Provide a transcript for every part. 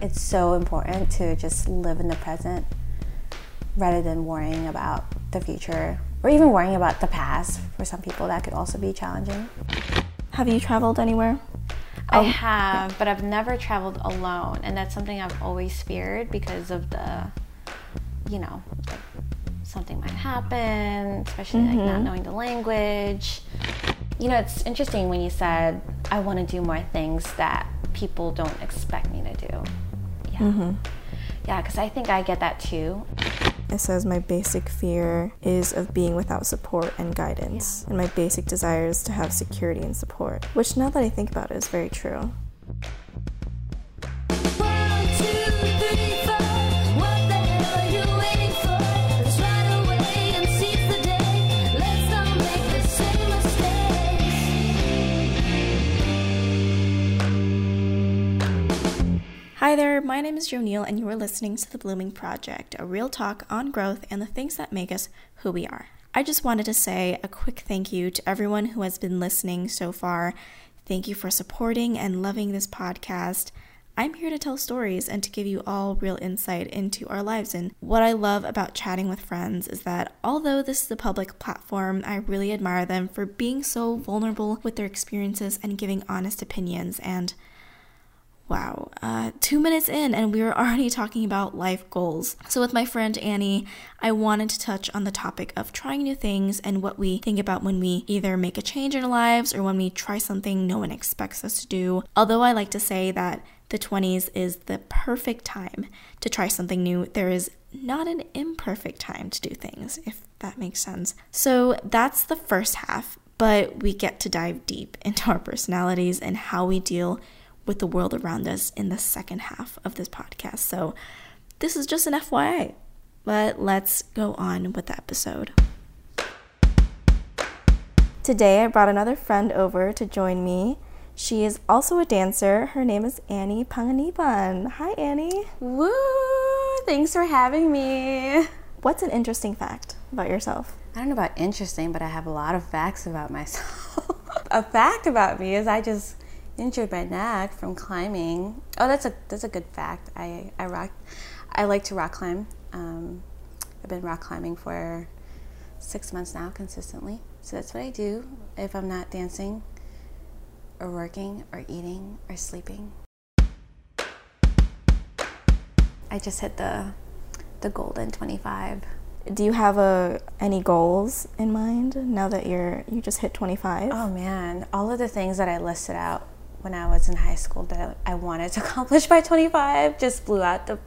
it's so important to just live in the present rather than worrying about the future or even worrying about the past. For some people, that could also be challenging. Have you traveled anywhere? I um, have, but I've never traveled alone, and that's something I've always feared because of the, you know, like something might happen, especially mm-hmm. like not mm-hmm. knowing the language. You know, it's interesting when you said I want to do more things that people don't expect me to do. Yeah. Mm-hmm. Yeah, because I think I get that too. It says my basic fear is of being without support and guidance, yeah. and my basic desire is to have security and support, which now that I think about it is very true. Hi there, my name is Joneil, and you are listening to The Blooming Project, a real talk on growth and the things that make us who we are. I just wanted to say a quick thank you to everyone who has been listening so far. Thank you for supporting and loving this podcast. I'm here to tell stories and to give you all real insight into our lives. And what I love about chatting with friends is that although this is a public platform, I really admire them for being so vulnerable with their experiences and giving honest opinions. And Wow, uh, two minutes in, and we were already talking about life goals. So, with my friend Annie, I wanted to touch on the topic of trying new things and what we think about when we either make a change in our lives or when we try something no one expects us to do. Although I like to say that the 20s is the perfect time to try something new, there is not an imperfect time to do things, if that makes sense. So, that's the first half, but we get to dive deep into our personalities and how we deal with the world around us in the second half of this podcast. So, this is just an FYI. But let's go on with the episode. Today, I brought another friend over to join me. She is also a dancer. Her name is Annie Panganiban. Hi, Annie. Woo! Thanks for having me. What's an interesting fact about yourself? I don't know about interesting, but I have a lot of facts about myself. a fact about me is I just injured my neck from climbing. Oh, that's a that's a good fact. I I rock, I like to rock climb. Um, I've been rock climbing for six months now consistently. So that's what I do if I'm not dancing, or working, or eating, or sleeping. I just hit the the golden 25. Do you have a any goals in mind now that you're you just hit 25? Oh man, all of the things that I listed out when I was in high school that I wanted to accomplish by 25 just blew out the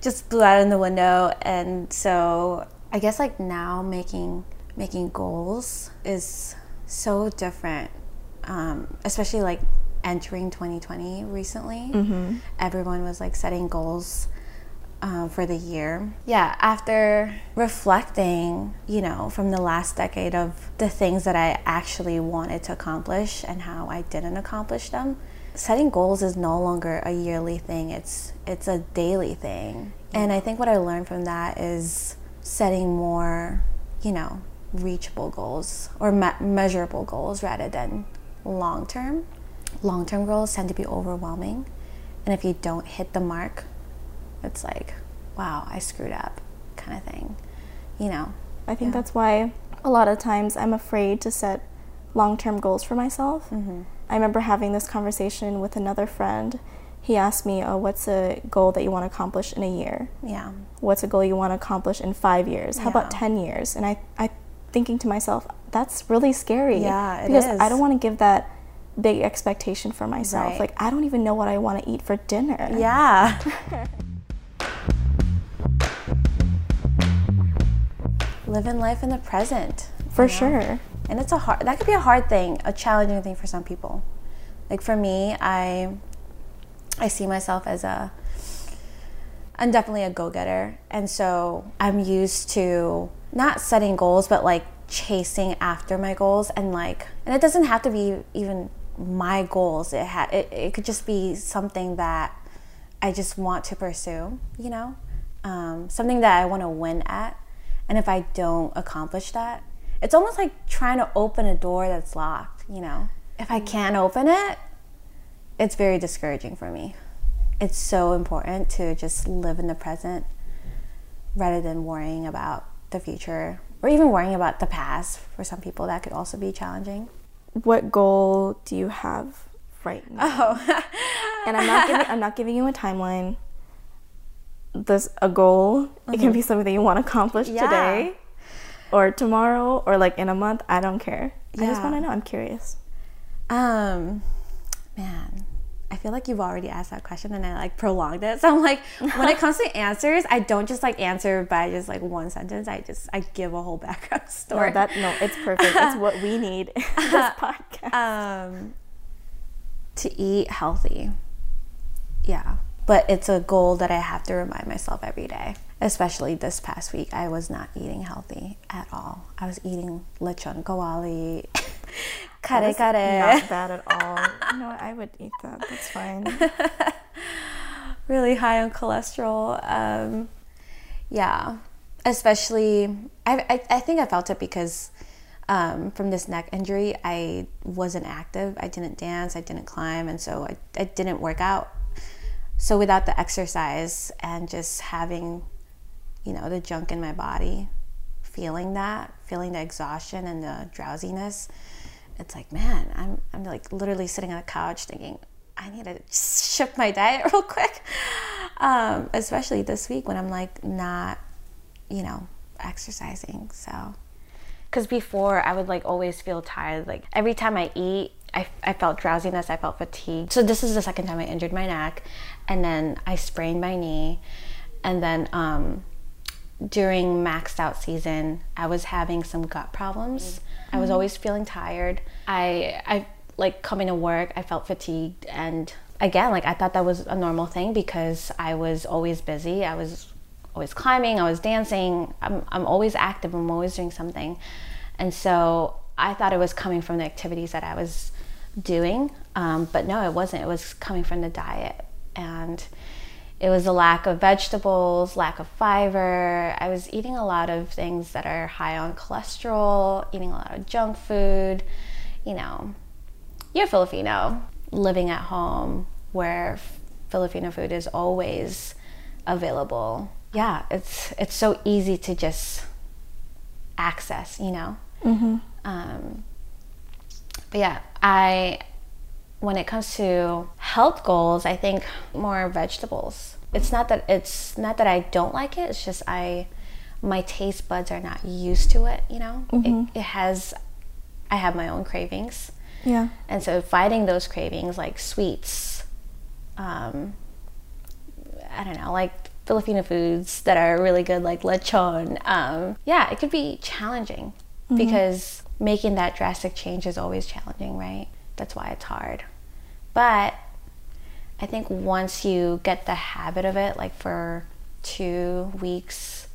just blew out in the window. And so I guess like now making making goals is so different um, especially like entering 2020 recently. Mm-hmm. everyone was like setting goals um, for the year. Yeah, after reflecting, you know, from the last decade of the things that I actually wanted to accomplish and how I didn't accomplish them, setting goals is no longer a yearly thing. It's it's a daily thing. And I think what I learned from that is setting more, you know, reachable goals or me- measurable goals rather than long term. Long term goals tend to be overwhelming. And if you don't hit the mark it's like, wow, I screwed up kind of thing. You know? I think yeah. that's why a lot of times I'm afraid to set long term goals for myself. Mm-hmm. I remember having this conversation with another friend. He asked me, Oh, what's a goal that you want to accomplish in a year? Yeah. What's a goal you want to accomplish in five years? How yeah. about 10 years? And I, I thinking to myself, that's really scary. Yeah, because is. I don't want to give that big expectation for myself. Right. Like I don't even know what I want to eat for dinner. Yeah. living life in the present. For know? sure. And it's a hard that could be a hard thing, a challenging thing for some people. Like for me, I I see myself as a I'm definitely a go-getter. And so I'm used to not setting goals but like chasing after my goals and like and it doesn't have to be even my goals. It ha- it, it could just be something that I just want to pursue, you know? Um, something that I want to win at. And if I don't accomplish that, it's almost like trying to open a door that's locked, you know? If I can't open it, it's very discouraging for me. it's so important to just live in the present rather than worrying about the future or even worrying about the past. For some people, that could also be challenging. What goal do you have right now? Oh, and I'm not giving I'm not giving you a timeline. This a goal. It can be something that you want to accomplish Mm-hmm. Yeah. today or tomorrow or like in a month. I don't care. I just want to know. I'm curious. Um, man, I feel like you've already asked that question and I like prolonged it. So I'm like, when it comes to answers, I don't just like answer by just like one sentence. I just I give a whole background No, story. that no, it's perfect. It's what we need in this podcast. um, to eat healthy. Yeah, but it's a goal that I have to remind myself every day. Especially this past week, I was not eating healthy at all. I was eating lechon kawali, kare kare. Not bad at all. You know, what? I would eat that. That's fine. really high on cholesterol. Um, yeah, especially I, I, I think I felt it because um, from this neck injury, I wasn't active. I didn't dance. I didn't climb, and so I, I didn't work out. So without the exercise and just having, you know, the junk in my body, feeling that, feeling the exhaustion and the drowsiness, it's like, man, I'm, I'm like literally sitting on a couch thinking, I need to shift my diet real quick. Um, especially this week when I'm like not, you know, exercising. So, because before I would like always feel tired. Like every time I eat, I, I felt drowsiness, I felt fatigue. So, this is the second time I injured my neck, and then I sprained my knee. And then um, during maxed out season, I was having some gut problems. I was always feeling tired. I I like coming to work, I felt fatigued and again, like I thought that was a normal thing because I was always busy. I was always climbing, I was dancing. I'm I'm always active, I'm always doing something. And so I thought it was coming from the activities that I was doing. Um, but no, it wasn't. It was coming from the diet. And it was a lack of vegetables, lack of fiber. I was eating a lot of things that are high on cholesterol, eating a lot of junk food. You know, you're Filipino living at home where Filipino food is always available. Yeah, it's it's so easy to just access, you know. Mm-hmm. Um, but yeah, I when it comes to health goals, I think more vegetables. It's not that it's not that I don't like it. It's just I my taste buds are not used to it. You know, it, it has. I have my own cravings, Yeah. and so fighting those cravings like sweets, um, I don't know, like Filipino foods that are really good, like lechon. Um, yeah, it could be challenging because making that drastic change is always challenging, right? That's why it's hard. But I think once you get the habit of it, like for two weeks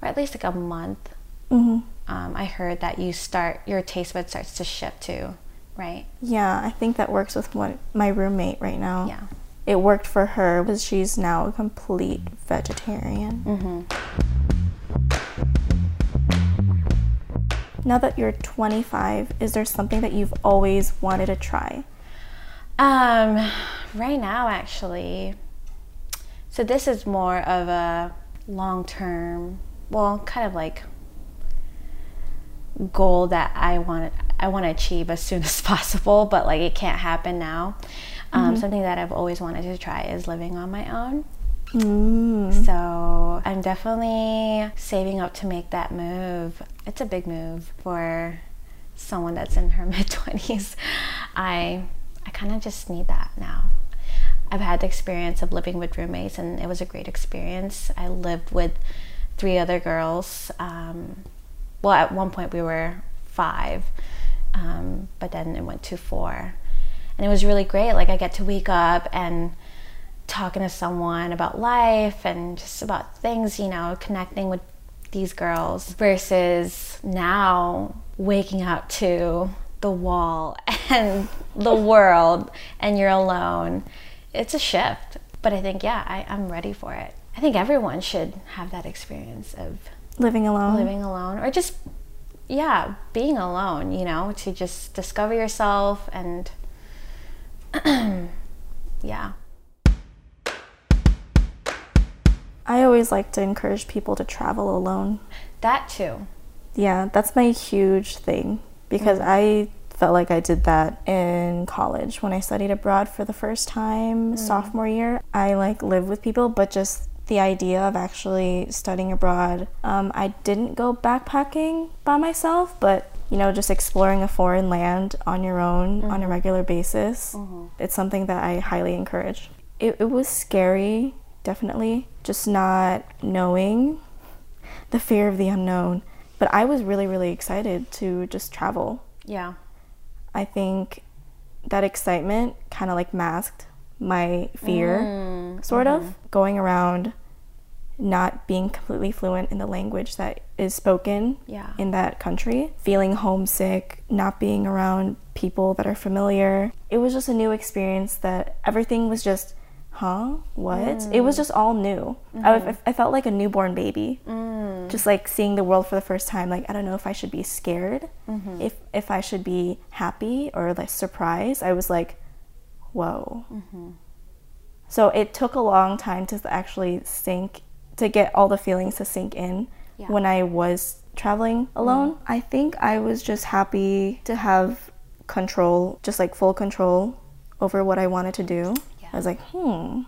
or at least like a month, Mm-hmm. um, I heard that you start your taste bud starts to shift too, right? Yeah, I think that works with what my roommate right now. Yeah. It worked for her because she's now a complete vegetarian. Now that you're 25, is there something that you've always wanted to try? Um, right now, actually. So this is more of a long term, well, kind of like goal that I want I want to achieve as soon as possible, but like it can't happen now. Um, Something that I've always wanted to try is living on my own. Mm. So I'm definitely saving up to make that move. It's a big move for someone that's in her mid 20s. I I kind of just need that now. I've had the experience of living with roommates, and it was a great experience. I lived with three other girls. Um, well, at one point we were five, um, but then it went to four, and it was really great. Like I get to wake up and talking to someone about life and just about things, you know, connecting with these girls versus now waking up to the wall and the world and you're alone. It's a shift. But I think, yeah, I, I'm ready for it. I think everyone should have that experience of Living alone. living alone or just, yeah, being alone, you know, to just discover yourself and, yeah. I always like to encourage people to travel alone. That too. Yeah, that's my huge thing because mm-hmm. I felt like I did that in college when I studied abroad for the first time mm. sophomore year. I like live with people, but just the idea of actually studying abroad, um, I didn't go backpacking by myself, but you know, just exploring a foreign land on your own on a mm-hmm. regular basis, mm-hmm. it's something that I highly encourage. It, it was scary, definitely, just not knowing the fear of the unknown. But I was really, really excited to just travel. Yeah. I think that excitement kind of like masked my fear, mm, sort of, mm-hmm. going around not being completely fluent in the language that is spoken Yeah. in that country, feeling homesick, not being around people that are familiar. It was just a new experience that everything was just, huh? What? It was mm. just all new. Mm-hmm. I, I felt like a newborn baby. Mm. Just like seeing the world for the first time. Like, I don't know if I should be scared, mm-hmm. if, if I should be happy or like surprised. I was like, whoa. Mm-hmm. So it took a long time to actually sink, to get all the feelings to sink in Yeah. when I was traveling mm. alone. I think I was just happy to have control, just like full control over what I wanted to do. I was like, hmm,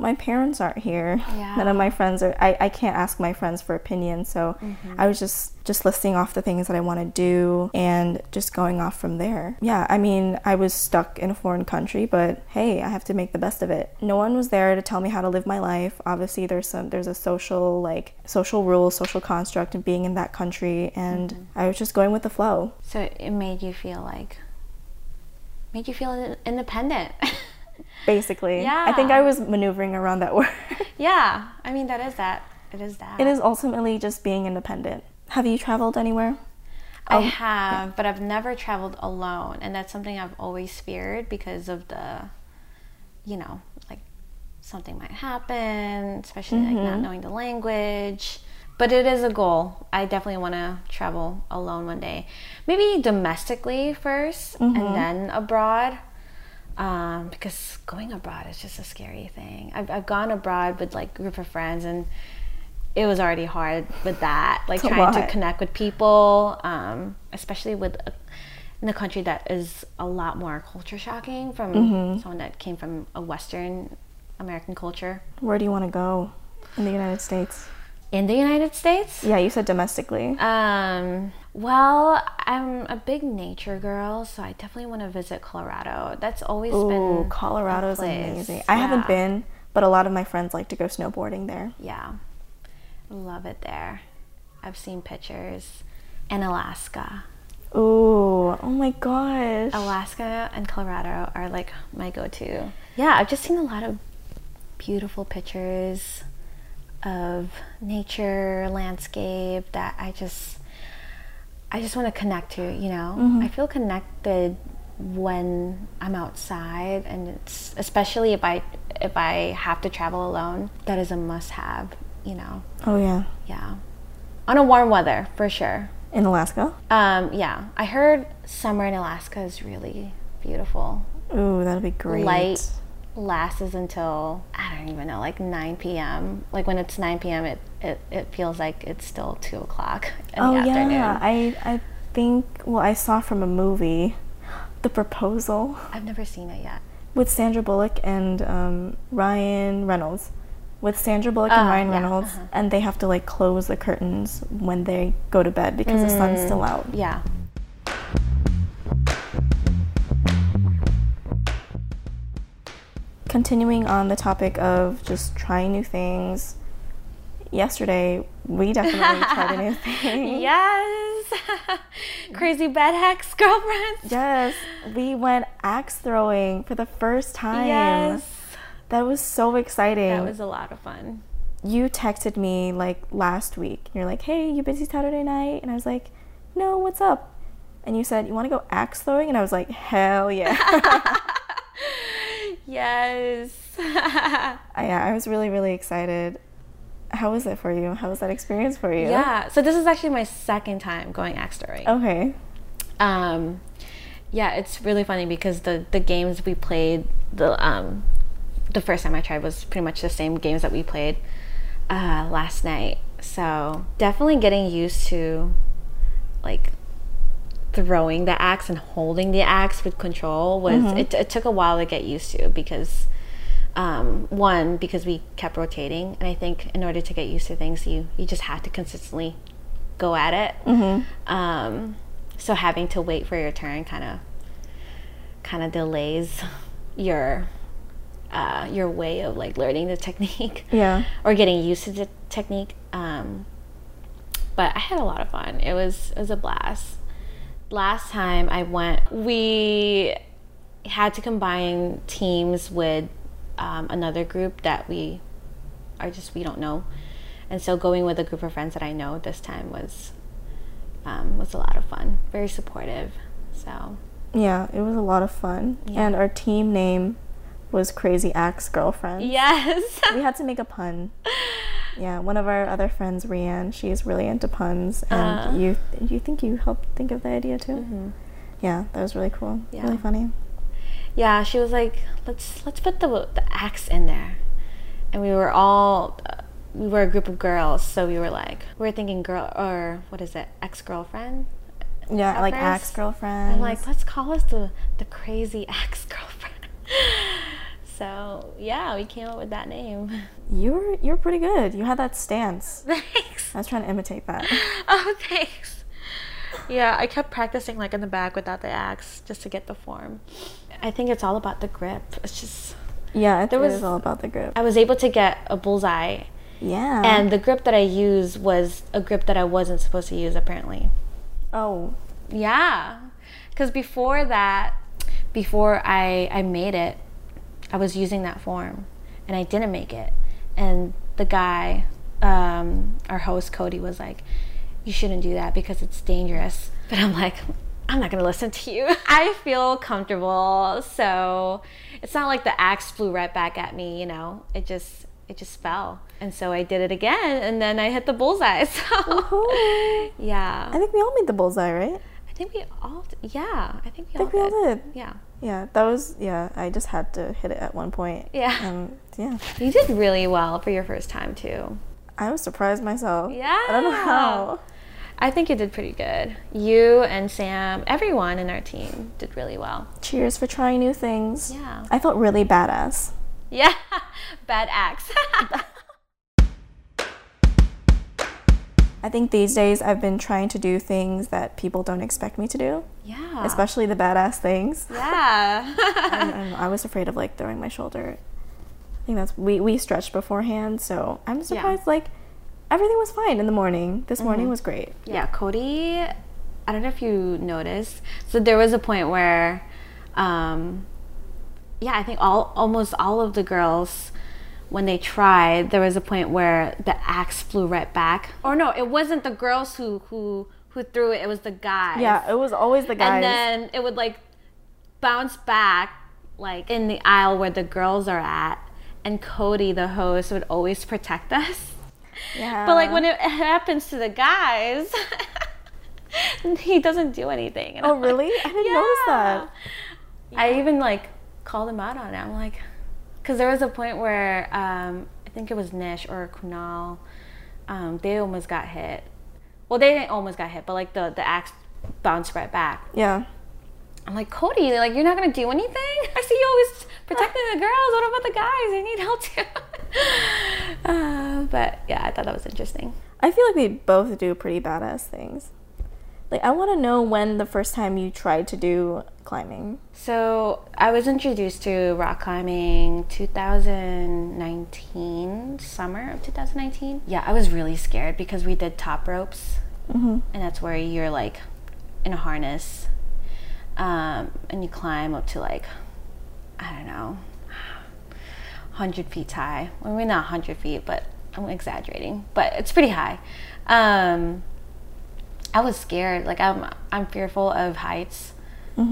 my parents aren't here. Yeah. None of my friends are. I, I can't ask my friends for opinions. So I was just just listing off the things that I want to do and just going off from there. Yeah, I mean, I was stuck in a foreign country, but hey, I have to make the best of it. No one was there to tell me how to live my life. Obviously, there's some there's a social like social rule, social construct of being in that country, and I was just going with the flow. So it made you feel like made you feel independent. Basically, Yeah. I think I was maneuvering around that word. yeah. I mean that is that. It is that. it is ultimately just being independent. Have you traveled anywhere? I Oh, have, but I've never traveled alone, and that's something I've always feared because of the, you know, like something might happen, especially like not mm-hmm. knowing the language. But it is a goal. I definitely want to travel alone one day, maybe domestically 1st and mm-hmm. then abroad. Um, because going abroad is just a scary thing. I've, I've gone abroad with like group of friends and it was already hard with that, like trying to connect with people, um, especially with a, in a country that is a lot more culture shocking from Mm-hmm. someone that came from a Western American culture. Where do you want to go in the United States? In the United States, Yeah, you said domestically. um, well, I'm a big nature girl, so I definitely want to visit Colorado. That's always Ooh, been Colorado's amazing. I haven't been, but a lot of my friends like to go snowboarding there. Yeah, love it there. I've seen pictures. And Alaska. Ooh, oh my gosh. Alaska and Colorado are like my go-to. Yeah, I've just seen a lot of beautiful pictures of nature, landscape that I just I just want to connect to, you know. I feel connected when I'm outside and it's especially if I if I have to travel alone, that is a must have, you know. Oh yeah, Yeah. On a warm weather, for sure. in Alaska. Um, yeah, I heard summer in Alaska is really beautiful. Ooh, that'd be great. Light lasts until I don't even know, like 9 p.m. Like when it's 9 p.m., it it, it feels like it's still two o'clock in Oh the afternoon. yeah, I I think well I saw from a movie, The Proposal I've never seen it yet. with Sandra Bullock and um, Ryan Reynolds. With Sandra Bullock and Ah, Ryan yeah, Reynolds, uh-huh. and they have to like close the curtains when they go to bed because the sun's still out. Yeah. Continuing on the topic of just trying new things, yesterday we definitely tried a new thing. Yes. Crazy bed hacks, girlfriends. Yes, we went axe throwing for the first time. Yes. That was so exciting. That was a lot of fun. you texted me like last week. You're like, "Hey, you busy Saturday night?" And I was like, "No, what's up?" And you said, "You want to go axe throwing?" And I was like, "Hell yeah!" Yes. I, yeah, I was really really excited. How was it for you? How was that experience for you? yeah. So this is actually my second time going throwing. Okay. Um, yeah, it's really funny because the the games we played the um the first time I tried was pretty much the same games that we played uh, last night. So definitely getting used to like throwing the axe and holding the axe with control was it, it took a while to get used to because um, one because we kept rotating and i think in order to get used to things you you just have to consistently go at it. Um, so having to wait for your turn kind of kind of delays your uh, your way of like learning the technique Yeah. or getting used to the technique. Um, but i had a lot of fun. It was it was a blast last time i went we had to combine teams with um, another group that we are just we don't know and so going with a group of friends that i know this time was um, was a lot of fun very supportive so Yeah, it was a lot of fun. Yeah. And our team name was Crazy Axe Girlfriend. yes We had to make a pun. Yeah, one of our other friends, Rianne, she's really into puns, and Uh. you you think you helped think of the idea too? Yeah, that was really cool. Mm-hmm. Yeah. Really funny. yeah she was like let's let's put the the axe in there and we were all uh, we were a group of girls so we were like we were thinking girl or what is it ex-girlfriend Yeah, At like ex girlfriend. i'm like let's call us the the crazy ex-girlfriend so yeah we came up with that name You're you were pretty good. You had that stance. thanks I was trying to imitate that. oh thanks yeah i kept practicing like in the back without the axe just to get the form i think it's all about the grip it's just Yeah, I think was- it was all about the grip. i was able to get a bullseye Yeah. and the grip that I used was a grip that I wasn't supposed to use apparently. oh, Yeah, because before that, before I I made it, I was using that form, and I didn't make it. And the guy, um, our host Cody, was like, "You shouldn't do that because it's dangerous." But I'm like. I'm not gonna listen to you. I feel comfortable, so it's not like the axe flew right back at me. You know, it just it just fell, and so I did it again, and then I hit the bullseye. So yeah, I think we all made the bullseye, right? I think we all, yeah, I think we I think all we all did. did. Yeah, Yeah, that was yeah. I just had to hit it at one point. Yeah. And yeah, you did really well for your first time too. I was surprised myself. Yeah, I don't know how. I think you did pretty good. You and Sam, everyone in our team did really well. Cheers for trying new things. Yeah, I felt really badass. yeah, bad axe. I think these days I've been trying to do things that people don't expect me to do, yeah, especially the badass things. yeah. I, I was afraid of like throwing my shoulder. I think that's we we stretched beforehand, so I'm surprised like everything was fine in the morning. This morning was great. Yeah, Cody, I don't know if you noticed. So there was a point where, um, yeah, I think all almost all of the girls, when they tried, there was a point where the axe flew right back. Or no, it wasn't the girls who who who threw it. It was the guys. Yeah, it was always the guys. And then it would like bounce back like in the aisle where the girls are at. And Cody, the host, would always protect us. yeah. But like when it happens to the guys, he doesn't do anything. And Oh, I'm like, really? I didn't notice that. I even like called him out on it. I'm like, because there was a point where um, I think it was Nish or Kunal, um, they almost got hit. Well, they didn't almost got hit, but like the the axe bounced right back. yeah. I'm like, Cody, like you're not gonna do anything? I see you always protecting the girls. What about the guys? They need help too. uh, but yeah, I thought that was interesting. I feel like we both do pretty badass things. Like I want to know when the first time you tried to do climbing. So I was introduced to rock climbing 2019, summer of 2019. Yeah, I was really scared because we did top ropes, Mm-hmm. and that's where you're like in a harness, um, and you climb up to like, I don't know, 100 feet high. Well, we're not 100 feet, but I'm exaggerating, but it's pretty high. Um, I was scared. Like I'm, I'm fearful of heights,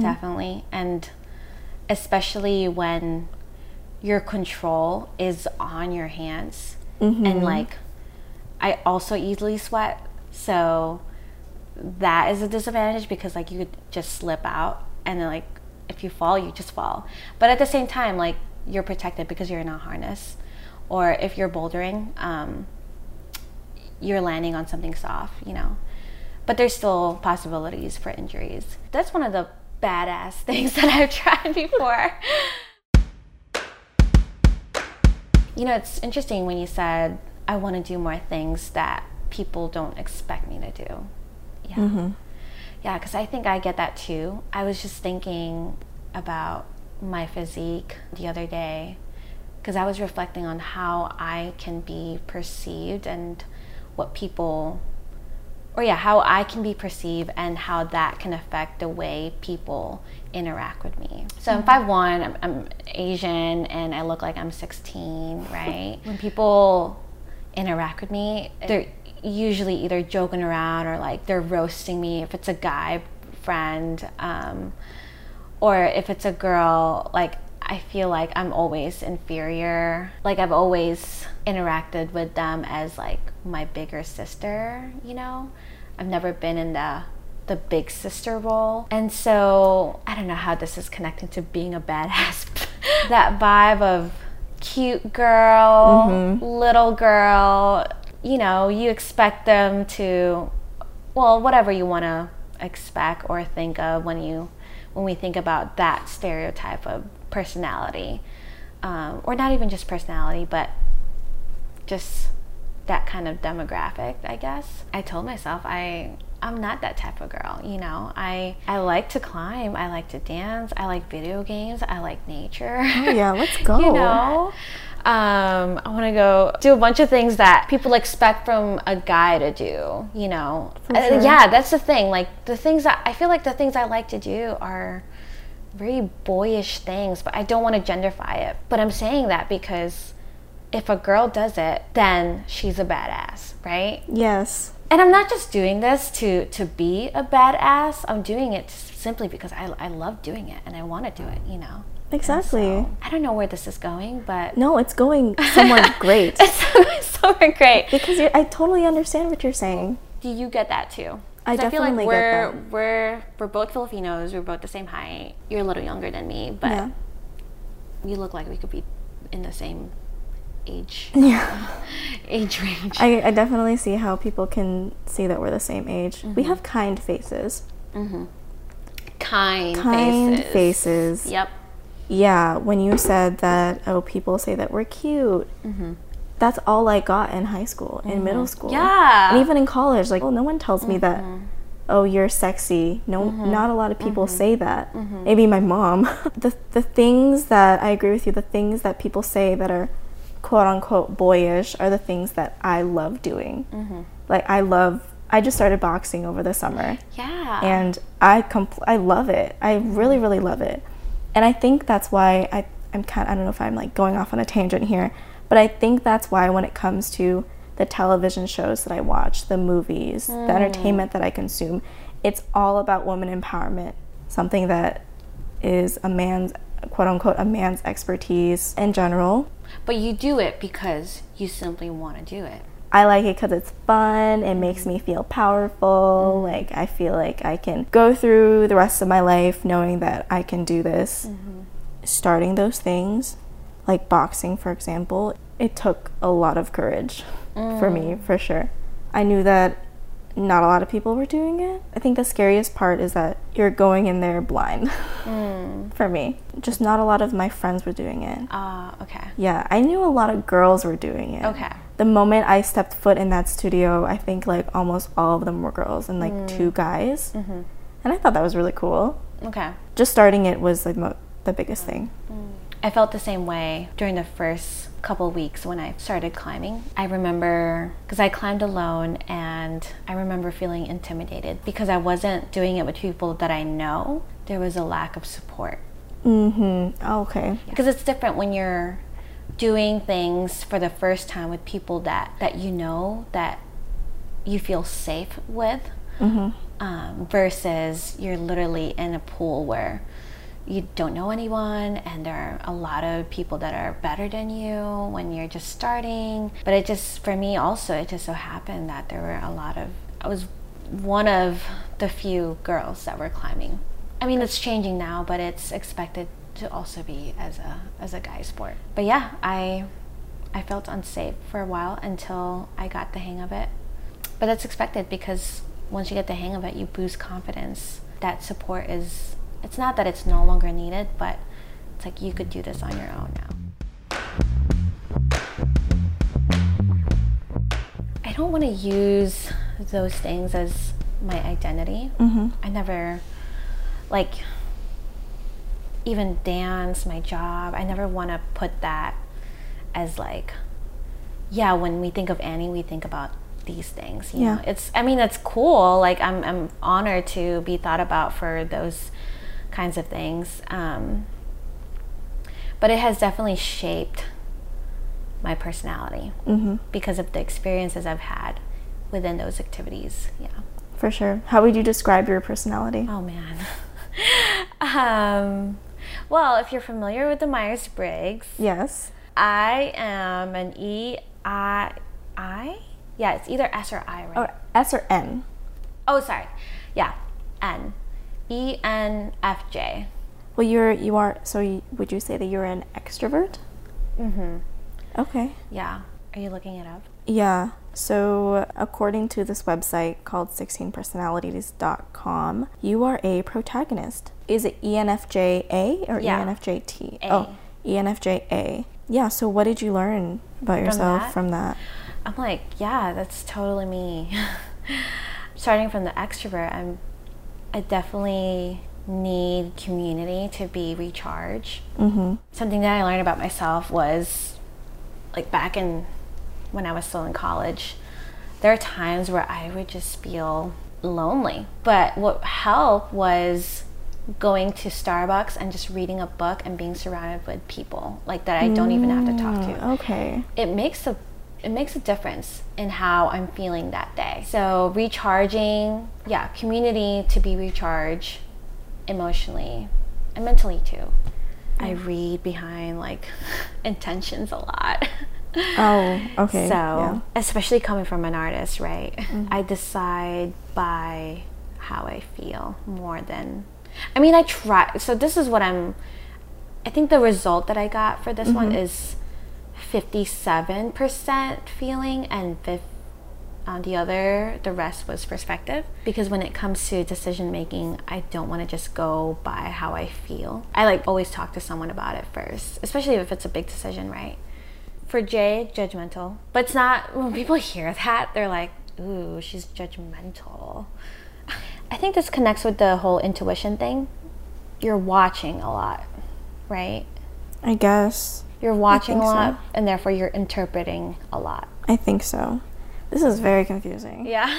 definitely, and especially when your control is on your hands, and like I also easily sweat, so that is a disadvantage because like you could just slip out, and then like if you fall, you just fall. But at the same time, like you're protected because you're in a harness, or if you're bouldering, um, you're landing on something soft, you know. But there's still possibilities for injuries. That's one of the badass things that I've tried before. you know, it's interesting when you said I want to do more things that people don't expect me to do. Yeah. Mm-hmm. Yeah, because I think I get that too. I was just thinking about my physique the other day because I was reflecting on how I can be perceived and what people, or yeah, how I can be perceived and how that can affect the way people interact with me. So mm-hmm. I'm 5'1, I'm, I'm Asian, and I look like I'm 16, right? when people interact with me, they're usually either joking around or like they're roasting me if it's a guy friend. Um, or if it's a girl, like I feel like I'm always inferior. Like I've always interacted with them as like my bigger sister, you know? I've never been in the the big sister role. And so I don't know how this is connecting to being a badass. that vibe of cute girl, mm-hmm. little girl, you know, you expect them to well, whatever you want to expect or think of when you when we think about that stereotype of personality, um, or not even just personality, but just that kind of demographic, I guess. I told myself I I'm not that type of girl, you know. I I like to climb, I like to dance, I like video games, I like nature. Oh yeah, let's go. you know. Um, I want to go do a bunch of things that people expect from a guy to do, you know. Sure. Uh, yeah, that's the thing. Like the things that I feel like the things I like to do are very boyish things, but I don't want to genderify it. But I'm saying that because if a girl does it, then she's a badass, right? Yes. And I'm not just doing this to to be a badass. I'm doing it simply because I I love doing it and I want to do it, you know. Exactly. So, I don't know where this is going, but no, it's going somewhere great. it's somewhere great because I totally understand what you're saying. Do you get that too? I definitely I feel like we're we're we're both Filipinos. We're both the same height. You're a little younger than me, but yeah. you look like we could be in the same age. Yeah, age range. I, I definitely see how people can see that we're the same age. Mm-hmm. We have kind faces. Mm-hmm. Kind, kind faces. faces. Yep yeah, when you said that, oh, people say that we're cute. Mm-hmm. That's all I got in high school, in mm-hmm. middle school. Yeah. And even in college, like, well, no one tells me that, mm-hmm. oh, you're sexy. No, mm-hmm. not a lot of people mm-hmm. say that. Maybe my mom. the, the things that, I agree with you, the things that people say that are quote unquote boyish are the things that I love doing. Like, I love I just started boxing over the summer. Yeah. And I compl- I love it. I really really love it. And I think that's why I, I'm kind of, I don't know if I'm like going off on a tangent here, but I think that's why when it comes to the television shows that I watch, the movies, mm. the entertainment that I consume, it's all about woman empowerment, something that is a man's quote unquote a man's expertise in general. But you do it because you simply want to do it. I like it because it's fun. It makes me feel powerful. Mm-hmm. Like, I feel like I can go through the rest of my life knowing that I can do this. Mm-hmm. Starting those things, like boxing, for example, it took a lot of courage mm. for me, mm. for sure. I knew that not a lot of people were doing it. I think the scariest part is that you're going in there blind. Mm. For me, just not a lot of my friends were doing it. Ah, uh, okay. Yeah, I knew a lot of girls were doing it. Okay. The moment I stepped foot in that studio, I think like almost all of them were girls and like mm. two guys. Mm-hmm. And I thought that was really cool. Okay. Just starting it was like mo- the biggest thing. Mm. I felt the same way during the first couple weeks when I started climbing. I remember because I climbed alone and I remember feeling intimidated because I wasn't doing it with people that I know. There was a lack of support. Mhm. okay. Because it's different when you're doing things for the first time with people that that you know that you feel safe with. Mm-hmm. Um, versus you're literally in a pool where you don't know anyone and there are a lot of people that are better than you when you're just starting. But it just for me also it just so happened that there were a lot of i was one of the few girls that were climbing. I mean it's changing now but it's expected to also be as a as a guy sport. But yeah i i felt unsafe for a while until i got the hang of it. But that's expected because once you get the hang of it, you boost confidence. That support is, it's not that it's no longer needed, but it's like you could do this on your own now. I don't want to use those things as my identity. Mm-hmm. I never, like, even dance, my job, I never want to put that as like, yeah, when we think of Annie, we think about these things. You Yeah. know, it's, I mean, it's cool. Like, I'm, I'm honored to be thought about for those kinds of things. Um, but it has definitely shaped my personality Mm-hmm. because of the experiences I've had within those activities. Yeah. For sure. How would you describe your personality? Oh man. um, well, if you're familiar with the Myers Briggs, Yes. I am an E I I. Yeah, it's either S or I, Oh, right? S or N? Oh, sorry. Yeah, N. E N F J. Well, you're you are. So you, would you say that you're an extrovert? Mm-hmm. Okay. Yeah. Are you looking it up? Yeah. So, according to this website called 16personalities.com, you are a protagonist. Is it ENFJA or Yeah. ENFJT? A. Oh, ENFJA. Yeah, so what did you learn about yourself that? from that? I'm like, yeah, that's totally me. Starting from the extrovert, I'm I definitely need community to be recharged. Mm-hmm. Something that I learned about myself was like back in when I was still in college, there are times where I would just feel lonely. But what helped was going to Starbucks and just reading a book and being surrounded with people like that I don't even have to talk to Mm, Okay. it makes a it makes a difference in how I'm feeling that day. So recharging, yeah, community to be recharged emotionally and mentally too. I read behind like intentions a lot. Oh, okay. So, yeah. Mm-hmm. especially coming from an artist, right? I decide by how I feel more than. I mean, I try. So, this is what I'm. I think the result that I got for this one Mm-hmm. is 57% feeling and uh, the other, the rest was perspective. Because when it comes to decision making, I don't want to just go by how I feel. I like always talk to someone about it first, especially if it's a big decision, right? for J, judgmental. But it's not, when people hear that, they're like, ooh, she's judgmental. I think this connects with the whole intuition thing. You're watching a lot, right? I guess. You're watching a think so. lot, and therefore you're interpreting a lot. I think so. This is very confusing. Yeah.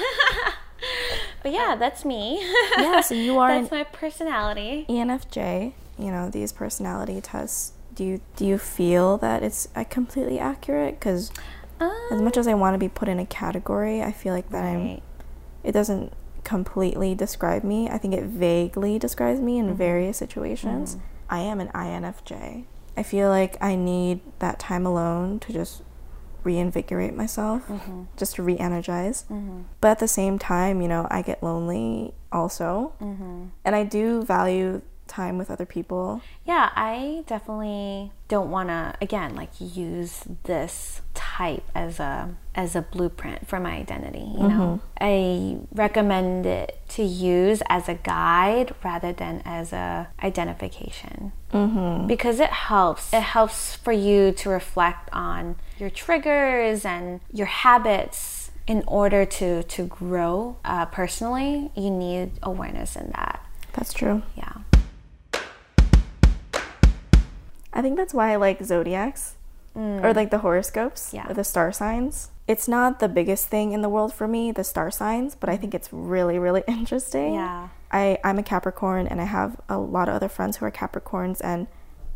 but yeah, that's me. Yeah, so you are That's my personality. ENFJ. You know, these personality tests. Do you do you feel that it's uh, completely accurate? Because as Um, much as I want to be put in a category, I feel like that I'm. right. It doesn't completely describe me. I think it vaguely describes me in various situations. I am an INFJ. I feel like I need that time alone to just reinvigorate myself, mm-hmm. just to re-energize. Mm-hmm. But at the same time, you know, I get lonely also, mm-hmm. and I do value time with other people. Yeah, I definitely don't want to again like use this type as a as a blueprint for my identity, you know. I recommend it to use as a guide rather than as a identification. Mm-hmm. Because it helps. It helps for you to reflect on your triggers and your habits in order to to grow uh, personally. You need awareness in that. That's true. Yeah. I think that's why I like zodiacs or mm. like the horoscopes Yeah. or the star signs. It's not the biggest thing in the world for me, the star signs, but I think it's really, really interesting. Yeah. I, I'm a Capricorn and I have a lot of other friends who are Capricorns and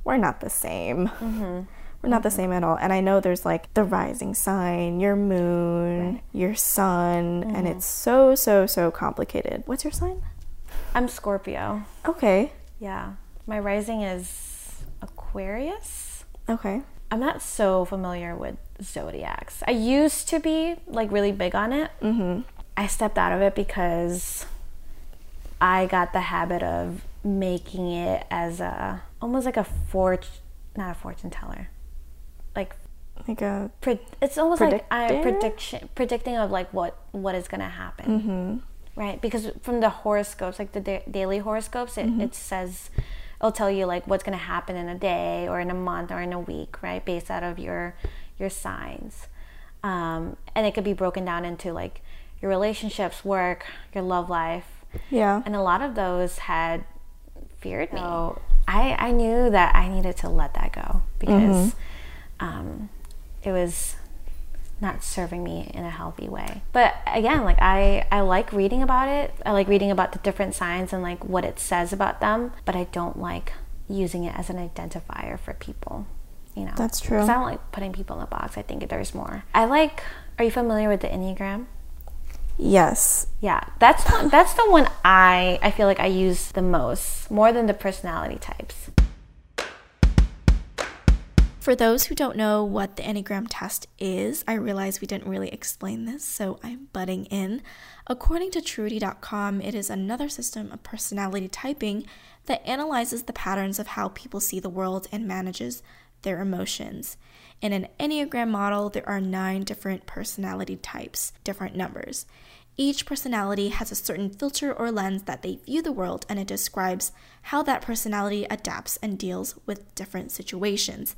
we're not the same. Mm-hmm. We're not the mm-hmm. same at all. And I know there's like the rising sign, your moon, your sun, and mm-hmm. it's so, so, so complicated. What's your sign? I'm Scorpio. Okay. Yeah. My rising is Aquarius. Okay. I'm not so familiar with zodiacs. I used to be like really big on it. Mm-hmm. I stepped out of it because I got the habit of making it as a almost like a fortune, not a fortune teller, like like a Pre- it's almost like I Predictor? prediction predicting of like what what is gonna happen, right? Because from the horoscopes, like the da- daily horoscopes, it, it says it'll tell you like what's gonna happen in a day or in a month or in a week, right? Based out of your your signs, um, and it could be broken down into like your relationships, work, your love life, yeah. and a lot of those had feared me. So I, I knew that I needed to let that go because um, it was not serving me in a healthy way. But again, like I, I like reading about it. I like reading about the different signs and like what it says about them. But I don't like using it as an identifier for people. You know, That's true. 'Cause I don't like putting people in a box. I think there's more. I like. Are you familiar with the Enneagram? Yes. Yeah, that's that's the one I I feel like I use the most, more than the personality types. For those who don't know what the Enneagram test is, I realize we didn't really explain this, so I'm butting in. According to Truity.com, it is another system of personality typing that analyzes the patterns of how people see the world and manages their emotions. In an Enneagram model, there are nine different personality types, different numbers. Each personality has a certain filter or lens that they view the world, and it describes how that personality adapts and deals with different situations.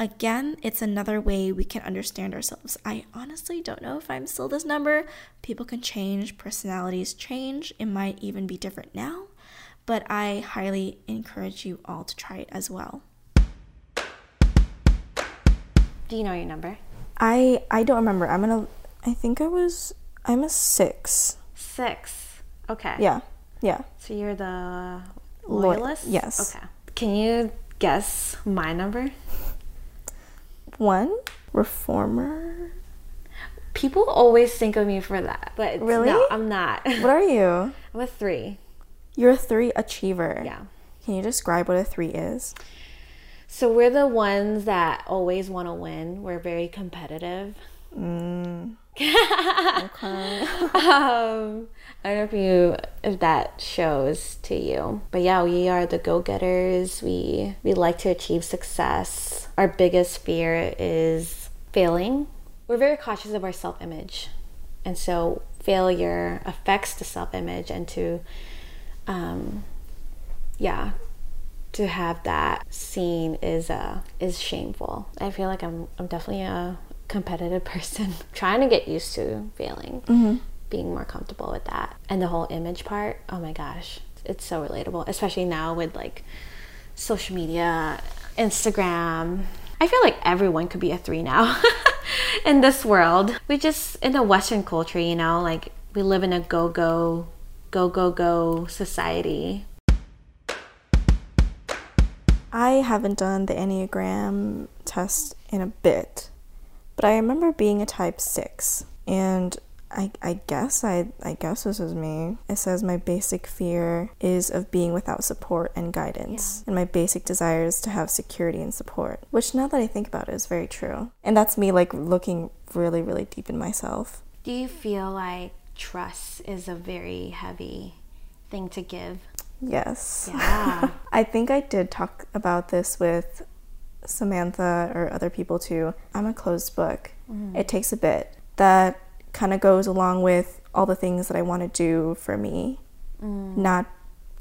Again, it's another way we can understand ourselves. I honestly don't know if I'm still this number. People can change, personalities change. It might even be different now, but I highly encourage you all to try it as well. Do you know your number? I I don't remember. I'm gonna. I think I was. I'm a six. Six. Okay. Yeah. Yeah. So you're the Loy- loyalist. yes. Okay. Can you guess my number? One reformer. People always think of me for that, but Really? no, I'm not. What are you? I'm a three. You're a three achiever. Yeah. Can you describe what a three is? So we're the ones that always want to win. We're very competitive. Mm. okay. um, I don't know if you if that shows to you, but yeah, we are the go getters. We we like to achieve success. Our biggest fear is failing. We're very cautious of our self image, and so failure affects the self image, and to, um, yeah, to have that seen is uh is shameful. I feel like I'm I'm definitely a competitive person trying to get used to failing being more comfortable with that. And the whole image part oh my gosh it's so relatable especially now with like social media instagram. I feel like everyone could be a three now in this world. We just in the western culture you know like we live in a go go go go go society. I haven't done the Enneagram test in a bit, but I remember being a type six, and I, I guess I I guess this is me. It says my basic fear is of being without support and guidance, and my basic desire is to have security and support. Which now that I think about it is very true, and that's me like looking really really deep in myself. do you feel like trust is a very heavy thing to give Yes. yeah I think I did talk about this with Samantha or other people too. I'm a closed book. Mm-hmm. It takes a bit. That kind of goes along with all the things that I want to do for me, mm. not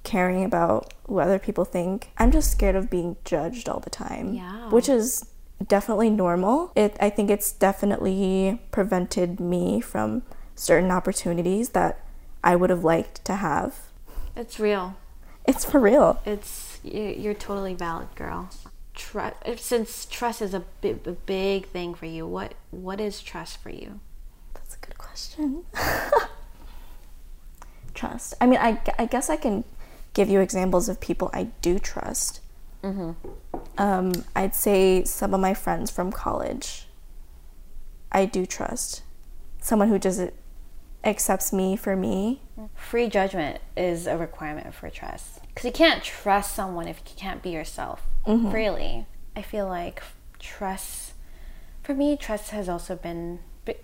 caring about what other people think. I'm just scared of being judged all the time, Yeah. which is definitely normal. It I think it's definitely prevented me from certain opportunities that I would have liked to have. it's real It's for real. It's you- you're totally valid, girl. Trust since trust is a big, a big thing for you. What what is trust for you? Good question. trust. I mean, I, I guess I can give you examples of people I do trust. Mhm. Um, I'd say some of my friends from college. I do trust. Someone who just accepts me for me. Free judgment is a requirement for trust because you can't trust someone if you can't be yourself freely. I feel like trust for me, trust has also been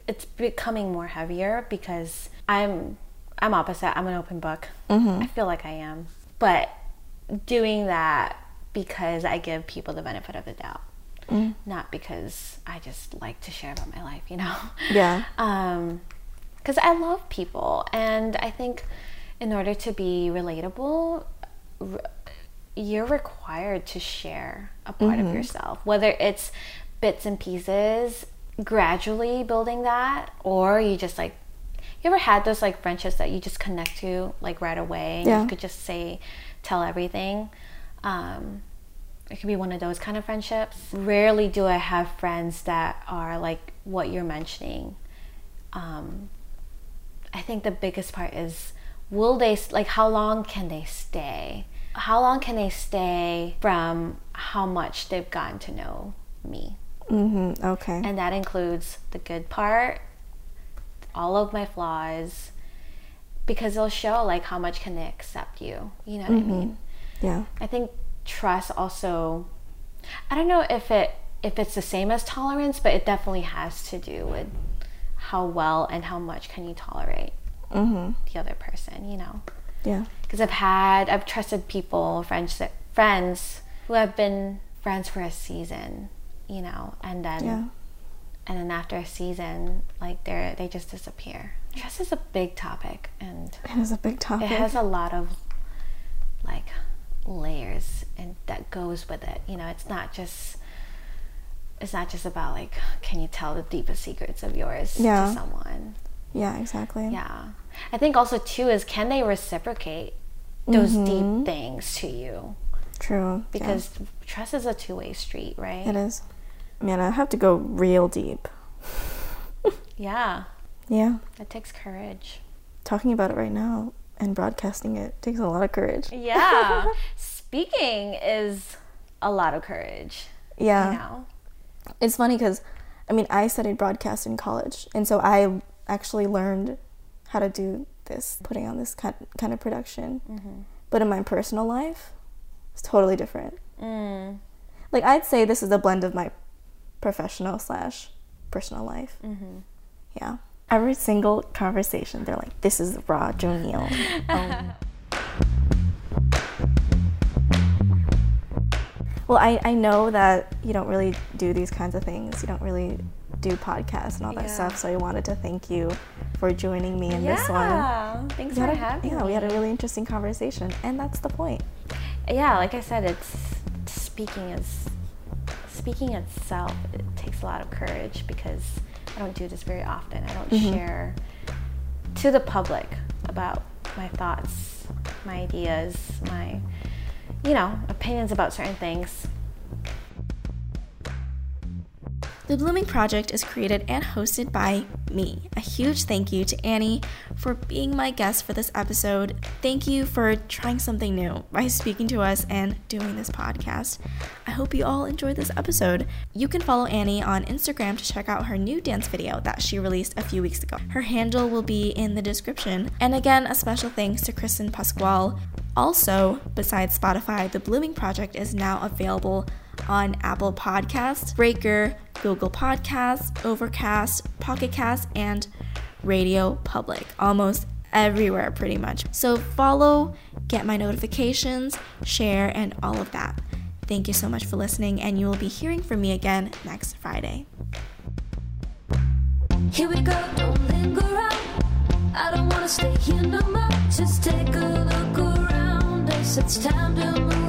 it's becoming more heavier because I'm I'm opposite. I'm an open book. I feel like I am, but doing that because I give people the benefit of the doubt. mm. not because I just like to share about my life, you know? Yeah. Um, because I love people, and I think in order to be relatable, you're required to share a part mm-hmm. of yourself, whether it's bits and pieces, gradually building that, or you just like, you ever had those like friendships that you just connect to like right away and yeah. you could just say, tell everything? Um, it could be one of those kind of friendships. Rarely do I have friends that are like what you're mentioning. Um, I think the biggest part is will they like how long can they stay? How long can they stay from how much they've gotten to know me? Mm-hmm. Okay. And that includes the good part, all of my flaws, because they'll show like how much can they accept you. You know what mm-hmm. I mean? Yeah. I think trust also. I don't know if it if it's the same as tolerance, but it definitely has to do with how well and how much can you tolerate mm-hmm. the other person, you know? Yeah. Because I've had, I've trusted people, friends, friends who have been friends for a season, you know, and then, yeah. and then after a season, like they're, they just disappear. Trust is a big topic and it is a big topic. It has a lot of like layers and that goes with it. You know, it's not just it's not just about like can you tell the deepest secrets of yours yeah. to someone yeah exactly yeah i think also too is can they reciprocate those mm-hmm. deep things to you true because yeah. trust is a two-way street right it is man i have to go real deep yeah yeah it takes courage talking about it right now and broadcasting it takes a lot of courage yeah speaking is a lot of courage yeah you know? it's funny because I mean, I studied broadcast in college, and so I actually learned how to do this, putting on this kind kind of production. Mm-hmm. But in my personal life, it's totally different. Mm. Like I'd say this is a blend of my professional slash personal life. Mm-hmm. Yeah. Every single conversation, they're like, "This is raw Joneil." um, Well, I, I know that you don't really do these kinds of things. You don't really do podcasts and all that yeah. stuff. So I wanted to thank you for joining me in yeah, this one. Thanks for a, having yeah, me. Yeah, we had a really interesting conversation, and that's the point. Yeah, like I said, it's speaking is speaking itself. It takes a lot of courage because I don't do this very often. I don't mm-hmm. share to the public about my thoughts, my ideas, my you know, opinions about certain things. The Blooming Project is created and hosted by me. A huge thank you to Annie for being my guest for this episode. Thank you for trying something new by speaking to us and doing this podcast. I hope you all enjoyed this episode. You can follow Annie on Instagram to check out her new dance video that she released a few weeks ago. Her handle will be in the description. And again, a special thanks to Kristen Pasquale. Also, besides Spotify, the Blooming Project is now available on Apple Podcasts, Breaker, Google Podcasts, Overcast, Pocket Cast, and Radio Public. Almost everywhere, pretty much. So follow, get my notifications, share, and all of that. Thank you so much for listening, and you will be hearing from me again next Friday. Here we go, don't linger. I don't wanna stay here no more. Just take a look around us. It's time to move.